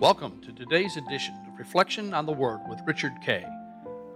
Welcome to today's edition of Reflection on the Word with Richard Kay.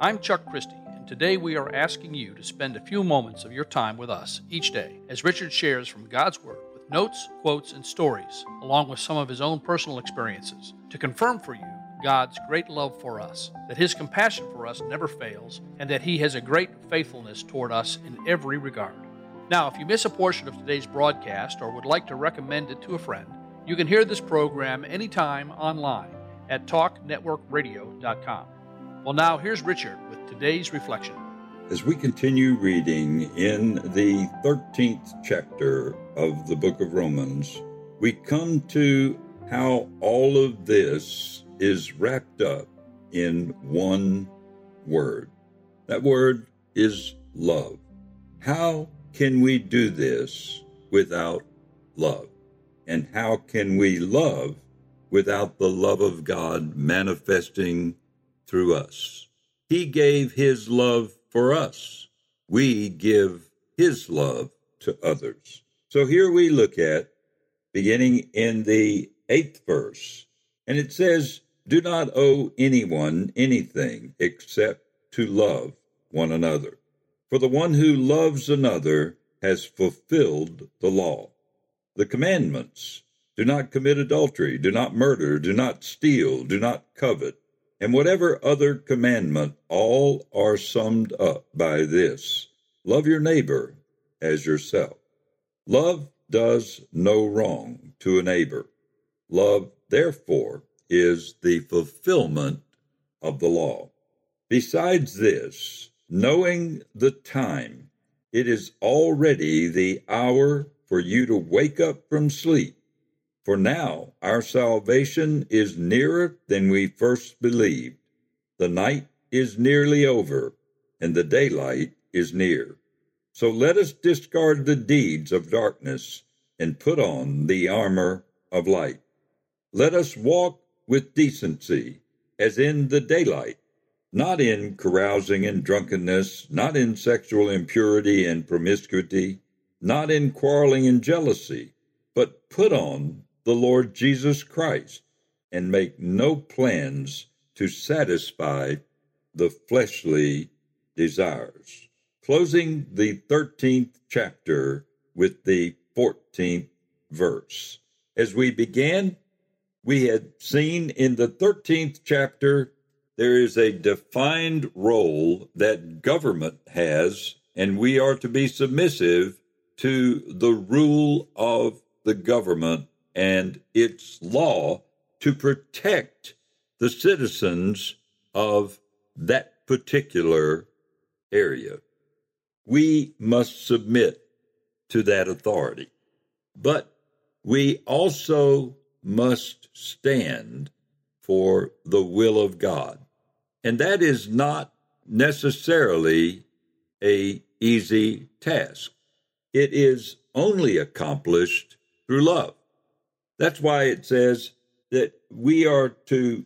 I'm Chuck Christie, and today we are asking you to spend a few moments of your time with us each day as Richard shares from God's Word with notes, quotes, and stories, along with some of his own personal experiences, to confirm for you God's great love for us, that His compassion for us never fails, and that He has a great faithfulness toward us in every regard. Now, if you miss a portion of today's broadcast or would like to recommend it to a friend, you can hear this program anytime online at talknetworkradio.com. Well, now here's Richard with today's reflection. As we continue reading in the 13th chapter of the book of Romans, we come to how all of this is wrapped up in one word. That word is love. How can we do this without love? And how can we love without the love of God manifesting through us? He gave His love for us. We give His love to others. So here we look at, beginning in the eighth verse, and it says, Do not owe anyone anything except to love one another. For the one who loves another has fulfilled the law. The commandments do not commit adultery, do not murder, do not steal, do not covet, and whatever other commandment, all are summed up by this love your neighbor as yourself. Love does no wrong to a neighbor. Love, therefore, is the fulfillment of the law. Besides this, knowing the time, it is already the hour for you to wake up from sleep. For now our salvation is nearer than we first believed. The night is nearly over, and the daylight is near. So let us discard the deeds of darkness and put on the armor of light. Let us walk with decency as in the daylight, not in carousing and drunkenness, not in sexual impurity and promiscuity not in quarreling and jealousy, but put on the Lord Jesus Christ and make no plans to satisfy the fleshly desires. Closing the 13th chapter with the 14th verse. As we began, we had seen in the 13th chapter there is a defined role that government has, and we are to be submissive to the rule of the government and its law to protect the citizens of that particular area. We must submit to that authority. But we also must stand for the will of God. And that is not necessarily a easy task. It is only accomplished through love. That's why it says that we are to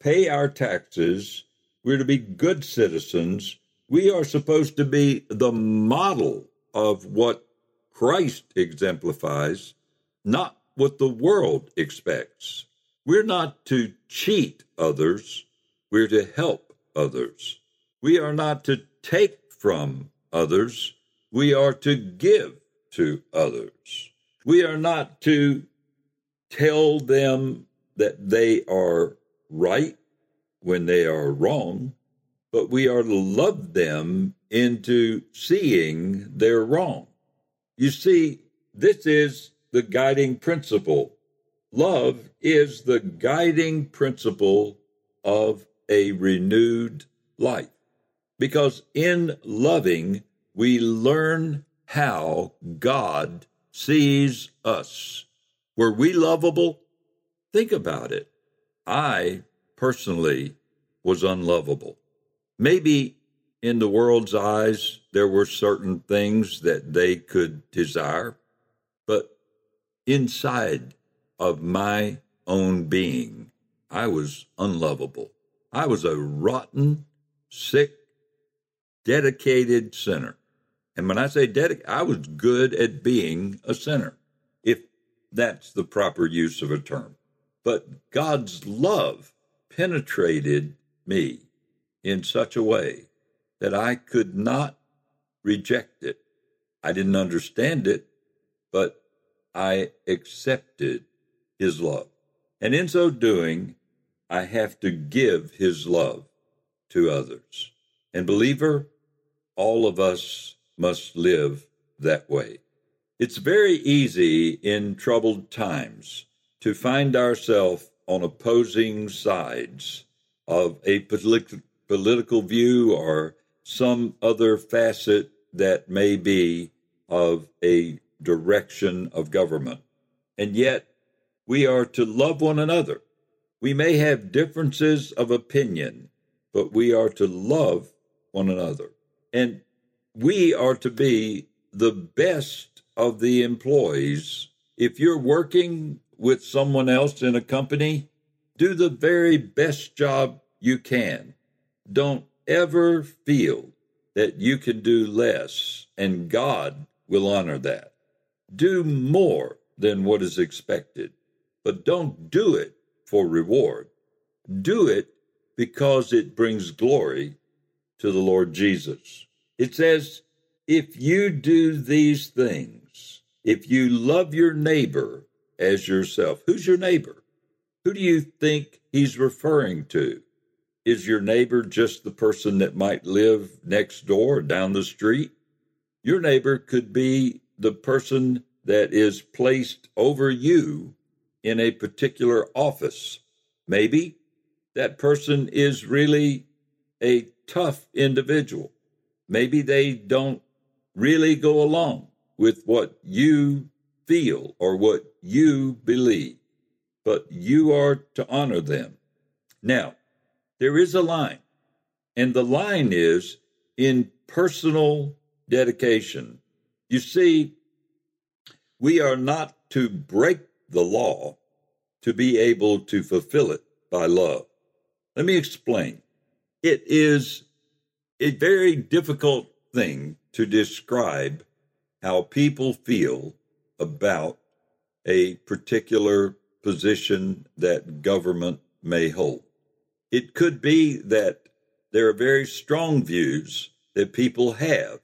pay our taxes, we're to be good citizens, we are supposed to be the model of what Christ exemplifies, not what the world expects. We're not to cheat others, we're to help others. We are not to take from others, we are to give to others. We are not to tell them that they are right when they are wrong, but we are to love them into seeing they're wrong. You see, this is the guiding principle. Love is the guiding principle of a renewed life. Because in loving, we learn how God sees us. Were we lovable? Think about it. I personally was unlovable. Maybe in the world's eyes, there were certain things that they could desire, but inside of my own being, I was unlovable. I was a rotten, sick, dedicated sinner. And when I say dedicated, I was good at being a sinner, if that's the proper use of a term. But God's love penetrated me in such a way that I could not reject it. I didn't understand it, but I accepted his love. And in so doing, I have to give his love to others. And believer, all of us must live that way. It's very easy in troubled times to find ourselves on opposing sides of a politi- political view or some other facet that may be of a direction of government. And yet, we are to love one another. We may have differences of opinion, but we are to love one another. And we are to be the best of the employees. If you're working with someone else in a company, do the very best job you can. Don't ever feel that you can do less, and God will honor that. Do more than what is expected, but don't do it for reward. Do it because it brings glory to the Lord Jesus. It says, if you do these things, if you love your neighbor as yourself, who's your neighbor? Who do you think he's referring to? Is your neighbor just the person that might live next door down the street? Your neighbor could be the person that is placed over you in a particular office. Maybe that person is really a tough individual. Maybe they don't really go along with what you feel or what you believe, but you are to honor them. Now, there is a line, and the line is in personal dedication. You see, we are not to break the law to be able to fulfill it by love. Let me explain. It is a very difficult thing to describe how people feel about a particular position that government may hold. It could be that there are very strong views that people have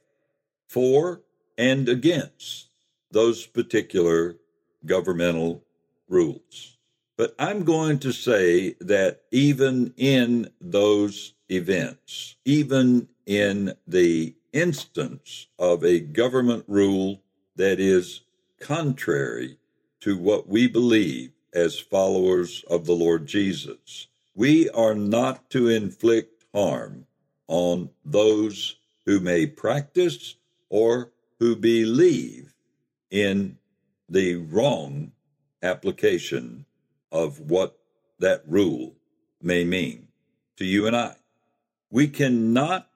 for and against those particular governmental rules. But I'm going to say that even in those events, even in the instance of a government rule that is contrary to what we believe as followers of the Lord Jesus, we are not to inflict harm on those who may practice or who believe in the wrong application of what that rule may mean to you and I. We cannot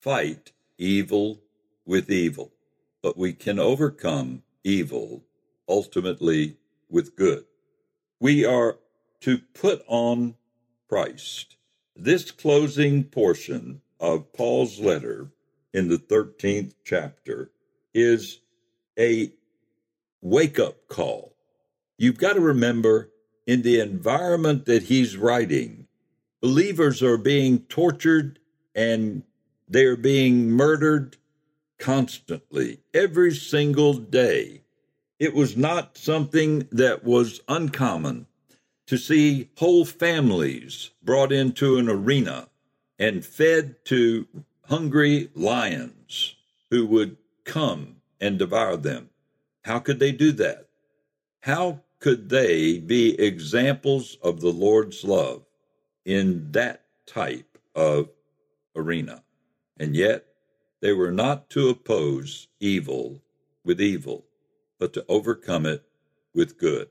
fight evil with evil, but we can overcome evil ultimately with good. We are to put on Christ. This closing portion of Paul's letter in the 13th chapter is a wake up call. You've got to remember in the environment that he's writing, believers are being tortured and they're being murdered constantly, every single day. It was not something that was uncommon to see whole families brought into an arena and fed to hungry lions who would come and devour them. How could they do that? How could they be examples of the Lord's love in that type of arena? And yet, they were not to oppose evil with evil, but to overcome it with good.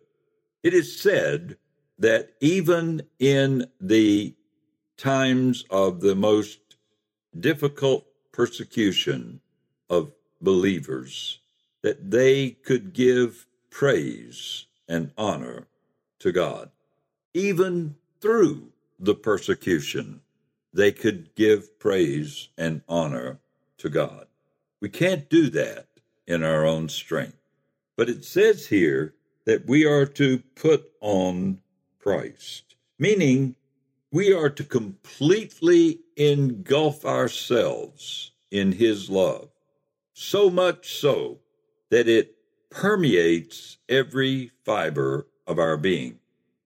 It is said that even in the times of the most difficult persecution of believers, that they could give praise and honor to God. Even through the persecution, they could give praise and honor to God. We can't do that in our own strength. But it says here that we are to put on Christ, meaning we are to completely engulf ourselves in His love, so much so that it permeates every fiber of our being.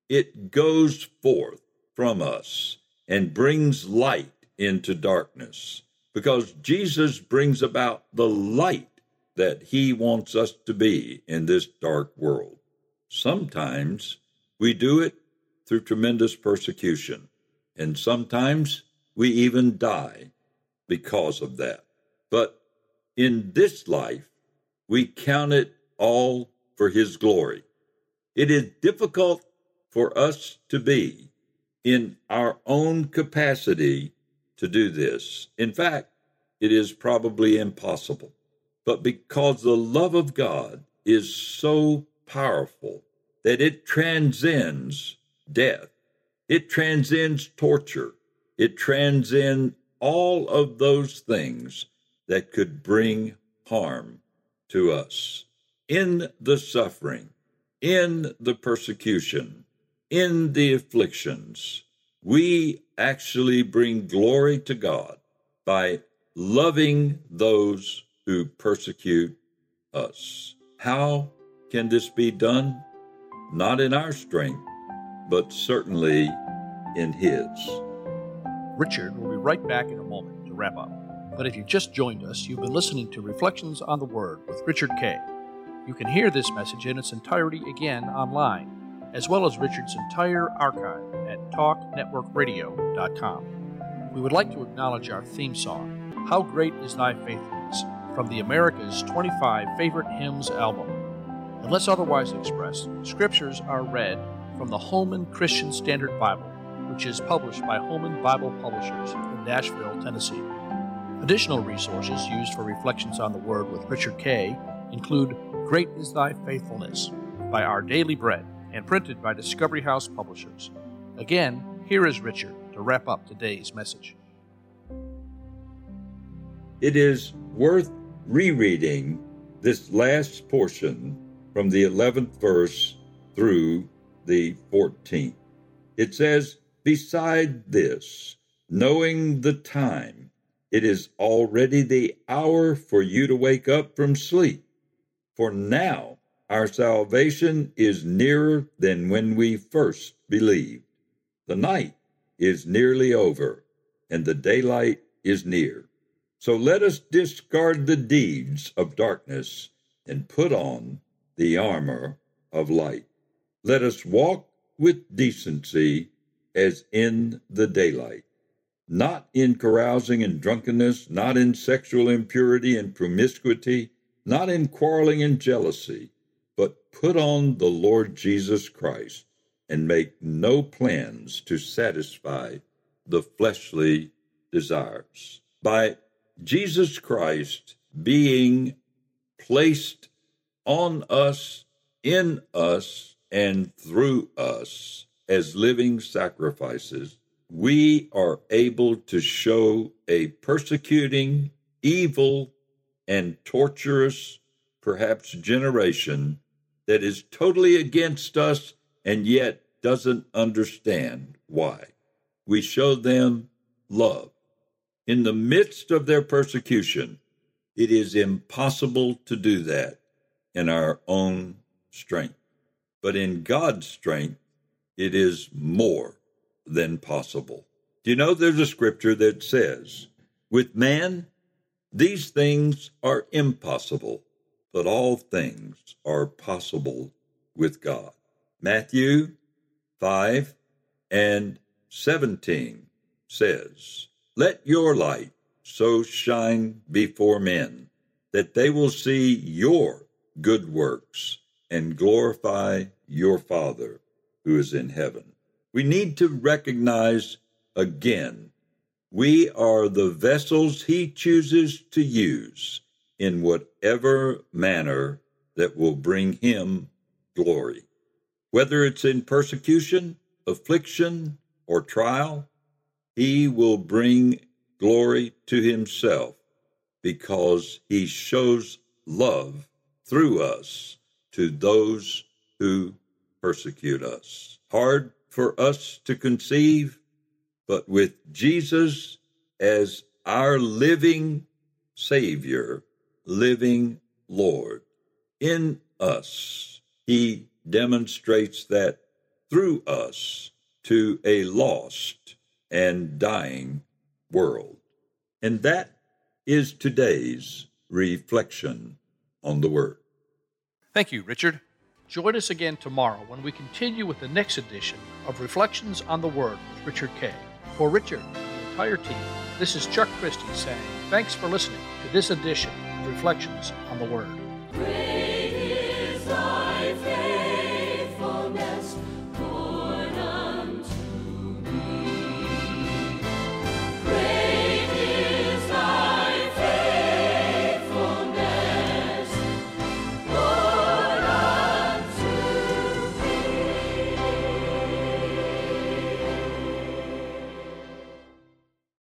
It goes forth from us and brings light into darkness because Jesus brings about the light that he wants us to be in this dark world. Sometimes we do it through tremendous persecution, and sometimes we even die because of that. But in this life, we count it all for His glory. It is difficult for us to be in our own capacity to do this. In fact, it is probably impossible. But because the love of God is so powerful that it transcends death, it transcends torture, it transcends all of those things that could bring harm to us in the suffering, in the persecution, in the afflictions, we actually bring glory to God by loving those who persecute us. How can this be done? Not in our strength, but certainly in His. Richard will be right back in a moment to wrap up. But if you just joined us, you've been listening to Reflections on the Word with Richard Kay. You can hear this message in its entirety again online, as well as Richard's entire archive at talknetworkradio.com. We would like to acknowledge our theme song, How Great Is Thy Faithfulness, from the America's 25 Favorite Hymns album. Unless otherwise expressed, scriptures are read from the Holman Christian Standard Bible, which is published by Holman Bible Publishers in Nashville, Tennessee. Additional resources used for Reflections on the Word with Richard Kay include Great is Thy Faithfulness by Our Daily Bread and printed by Discovery House Publishers. Again, here is Richard to wrap up today's message. It is worth rereading this last portion from the 11th verse through the 14th. It says, Beside this, knowing the time, it is already the hour for you to wake up from sleep for now our salvation is nearer than when we first believed. The night is nearly over, and the daylight is near. So let us discard the deeds of darkness and put on the armor of light. Let us walk with decency as in the daylight, not in carousing and drunkenness, not in sexual impurity and promiscuity not in quarreling and jealousy, but put on the Lord Jesus Christ and make no plans to satisfy the fleshly desires. By Jesus Christ being placed on us, in us, and through us as living sacrifices, we are able to show a persecuting, evil, and torturous, perhaps, generation that is totally against us and yet doesn't understand why. We show them love. In the midst of their persecution, it is impossible to do that in our own strength. But in God's strength, it is more than possible. Do you know there's a scripture that says, with man, these things are impossible, but all things are possible with God. Matthew 5 and 17 says, Let your light so shine before men that they will see your good works and glorify your Father who is in heaven. We need to recognize again we are the vessels he chooses to use in whatever manner that will bring him glory. Whether it's in persecution, affliction, or trial, he will bring glory to himself because he shows love through us to those who persecute us. Hard for us to conceive, but with Jesus as our living Savior, living Lord in us, He demonstrates that through us to a lost and dying world. And that is today's reflection on the Word. Thank you, Richard. Join us again tomorrow when we continue with the next edition of Reflections on the Word with Richard Kay. For Richard and the entire team, this is Chuck Christie saying thanks for listening to this edition of Reflections on the Word.